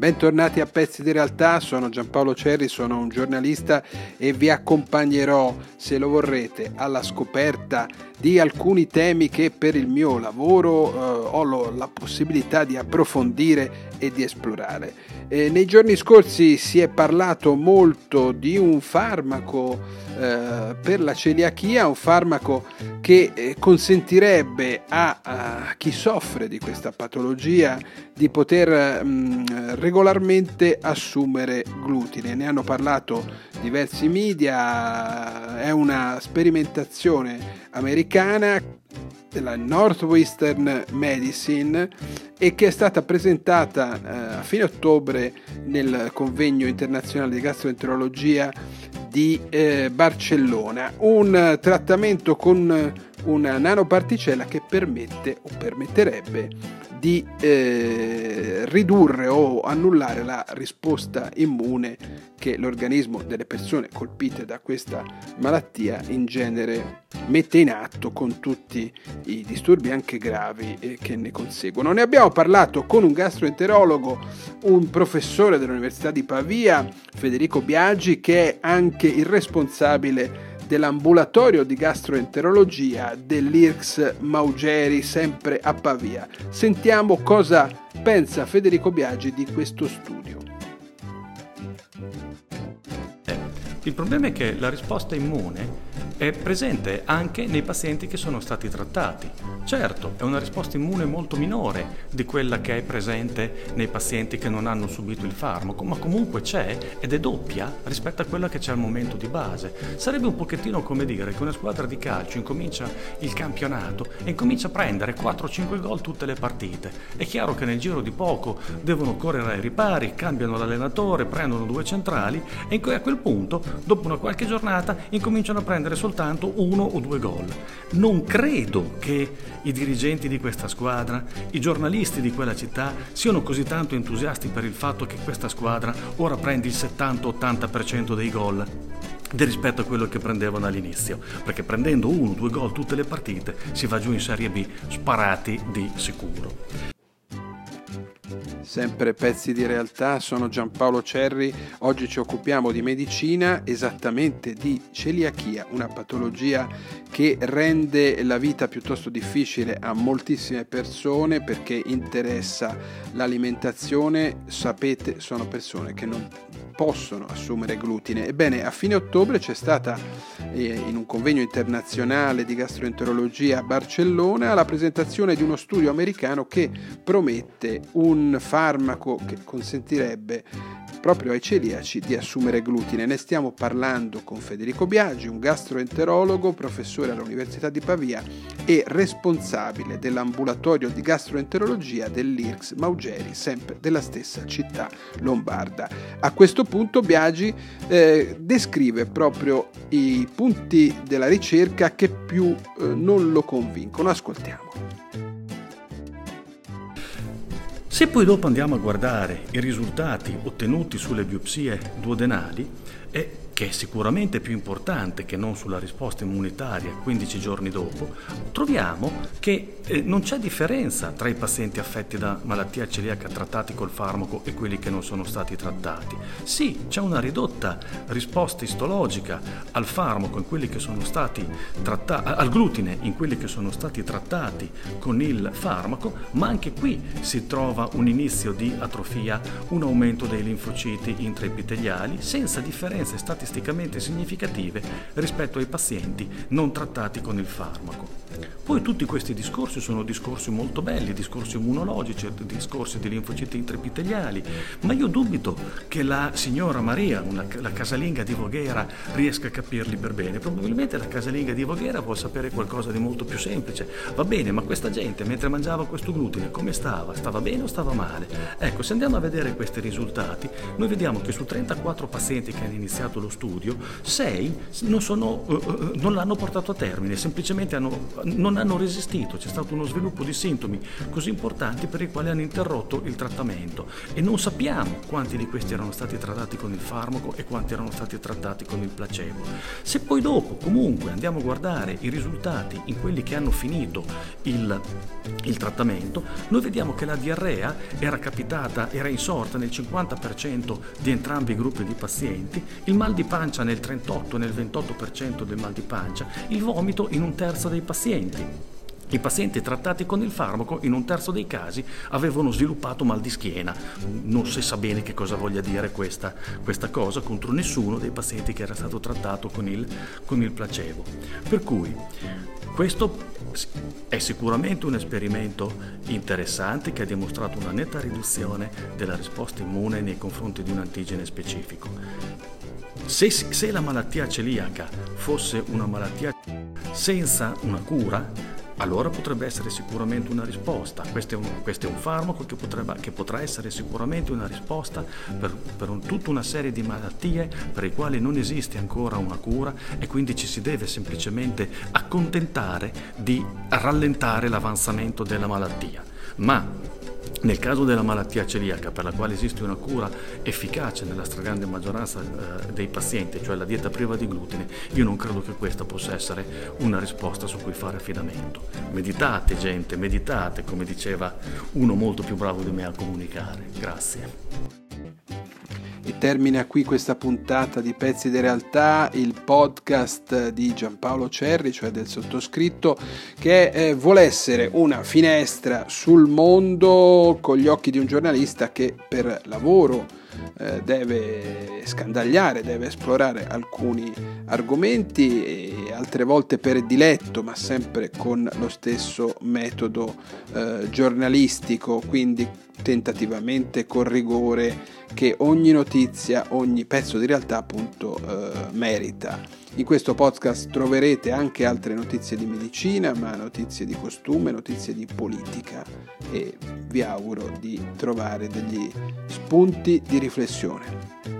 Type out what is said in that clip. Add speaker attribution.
Speaker 1: Bentornati a Pezzi di Realtà, sono Giampaolo Cerri, sono un giornalista e vi accompagnerò, se lo vorrete, alla scoperta di alcuni temi che per il mio lavoro eh, ho lo, la possibilità di approfondire e di esplorare. Eh, nei giorni scorsi si è parlato molto di un farmaco eh, per la celiachia, un farmaco che eh, consentirebbe a, a, chi soffre di questa patologia di poter mh, mm, regolarmente assumere glutine. Ne hanno parlato diversi media, è una sperimentazione americana della Northwestern Medicine e che è stata presentata eh, a fine ottobre nel convegno internazionale di gastroenterologia di eh, Barcellona, un trattamento con una nanoparticella che permette o permetterebbe di eh, ridurre o annullare la risposta immune che l'organismo delle persone colpite da questa malattia in genere mette in atto con tutti i disturbi anche gravi eh, che ne conseguono. Ne abbiamo parlato con un gastroenterologo, un professore dell'Università di Pavia, Federico Biaggi, che è anche il responsabile dell'ambulatorio di gastroenterologia dell'IRX Maugeri, sempre a Pavia. Sentiamo cosa pensa Federico Biaggi di questo studio.
Speaker 2: Il problema è che la risposta immune è presente anche nei pazienti che sono stati trattati. Certo, è una risposta immune molto minore di quella che è presente nei pazienti che non hanno subito il farmaco, ma comunque c'è ed è doppia rispetto a quella che c'è al momento di base. Sarebbe un pochettino come dire che una squadra di calcio incomincia il campionato e incomincia a prendere 4-5 gol tutte le partite. È chiaro che nel giro di poco devono correre ai ripari, cambiano l'allenatore, prendono due centrali e a quel punto, dopo una qualche giornata, incominciano a prendere soltanto uno o due gol. Non credo che i dirigenti di questa squadra, i giornalisti di quella città siano così tanto entusiasti per il fatto che questa squadra ora prende il 70-80% dei gol rispetto a quello che prendevano all'inizio, perché prendendo uno o due gol tutte le partite si va giù in Serie B sparati di sicuro.
Speaker 1: Sempre pezzi di realtà, sono Giampaolo Cerri, oggi ci occupiamo di medicina, esattamente di celiachia, una patologia che rende la vita piuttosto difficile a moltissime persone perché interessa l'alimentazione, sapete, sono persone che non possono assumere glutine. Ebbene, a fine ottobre c'è stata eh, in un convegno internazionale di gastroenterologia a Barcellona la presentazione di uno studio americano che promette un farmaco che consentirebbe proprio ai celiaci di assumere glutine. Ne stiamo parlando con Federico Biagi, un gastroenterologo, professore all'Università di Pavia e responsabile dell'ambulatorio di gastroenterologia dell'IRX Maugeri, sempre della stessa città lombarda. A questo punto Biagi eh, descrive proprio i punti della ricerca che più eh, non lo convincono. Ascoltiamo.
Speaker 2: Se poi dopo andiamo a guardare i risultati ottenuti sulle biopsie duodenali, è che è sicuramente più importante che non sulla risposta immunitaria 15 giorni dopo, troviamo che eh, non c'è differenza tra i pazienti affetti da malattia celiaca trattati col farmaco e quelli che non sono stati trattati. Sì, c'è una ridotta risposta istologica al farmaco in quelli che sono stati trattati, al glutine in quelli che sono stati trattati con il farmaco, ma anche qui si trova un inizio di atrofia, un aumento dei linfociti intraepiteliali senza differenze statistiche statisticamente significative rispetto ai pazienti non trattati con il farmaco. Poi tutti questi discorsi sono discorsi molto belli, discorsi immunologici, discorsi di linfociti intraepiteliali, ma io dubito che la signora Maria, una, la casalinga di Voghera, riesca a capirli per bene. Probabilmente la casalinga di Voghera vuol sapere qualcosa di molto più semplice. Va bene, ma questa gente mentre mangiava questo glutine come stava? Stava bene o stava male? Ecco, se andiamo a vedere questi risultati, noi vediamo che su 34 pazienti che hanno iniziato lo studio, 6 non, sono, uh, uh, non l'hanno portato a termine, semplicemente hanno non hanno resistito, c'è stato uno sviluppo di sintomi così importanti per i quali hanno interrotto il trattamento e non sappiamo quanti di questi erano stati trattati con il farmaco e quanti erano stati trattati con il placebo. Se poi dopo comunque andiamo a guardare i risultati in quelli che hanno finito il, il trattamento, noi vediamo che la diarrea era capitata, era insorta nel 50% di entrambi i gruppi di pazienti, il mal di pancia nel 38 e nel 28% del mal di pancia, il vomito in un terzo dei pazienti. I pazienti trattati con il farmaco in un terzo dei casi avevano sviluppato mal di schiena. Non si sa bene che cosa voglia dire questa, questa cosa contro nessuno dei pazienti che era stato trattato con il, con il placebo. Per cui questo è sicuramente un esperimento interessante che ha dimostrato una netta riduzione della risposta immune nei confronti di un antigene specifico. Se, se la malattia celiaca fosse una malattia senza una cura, allora potrebbe essere sicuramente una risposta. Questo è un, questo è un farmaco che, potrebbe, che, potrà essere sicuramente una risposta per, per un, tutta una serie di malattie per le quali non esiste ancora una cura e quindi ci si deve semplicemente accontentare di rallentare l'avanzamento della malattia. Ma nel caso della malattia celiaca, per la quale esiste una cura efficace nella stragrande maggioranza eh, dei pazienti, cioè la dieta priva di glutine, io non credo che questa possa essere una risposta su cui fare affidamento. Meditate, gente, meditate, come diceva uno molto più bravo di me a comunicare. Grazie.
Speaker 1: E termina qui questa puntata di Pezzi di Realtà, il podcast di Giampaolo Cerri, cioè del sottoscritto, che eh, vuole essere una finestra sul mondo con gli occhi di un giornalista che per lavoro eh, deve scandagliare, deve esplorare alcuni argomenti e altre volte per diletto, ma sempre con lo stesso metodo eh, giornalistico, quindi tentativamente con rigore che ogni notizia, ogni pezzo di realtà appunto eh, merita. In questo podcast troverete anche altre notizie di medicina, ma notizie di costume, notizie di politica e vi auguro di trovare degli spunti di riflessione.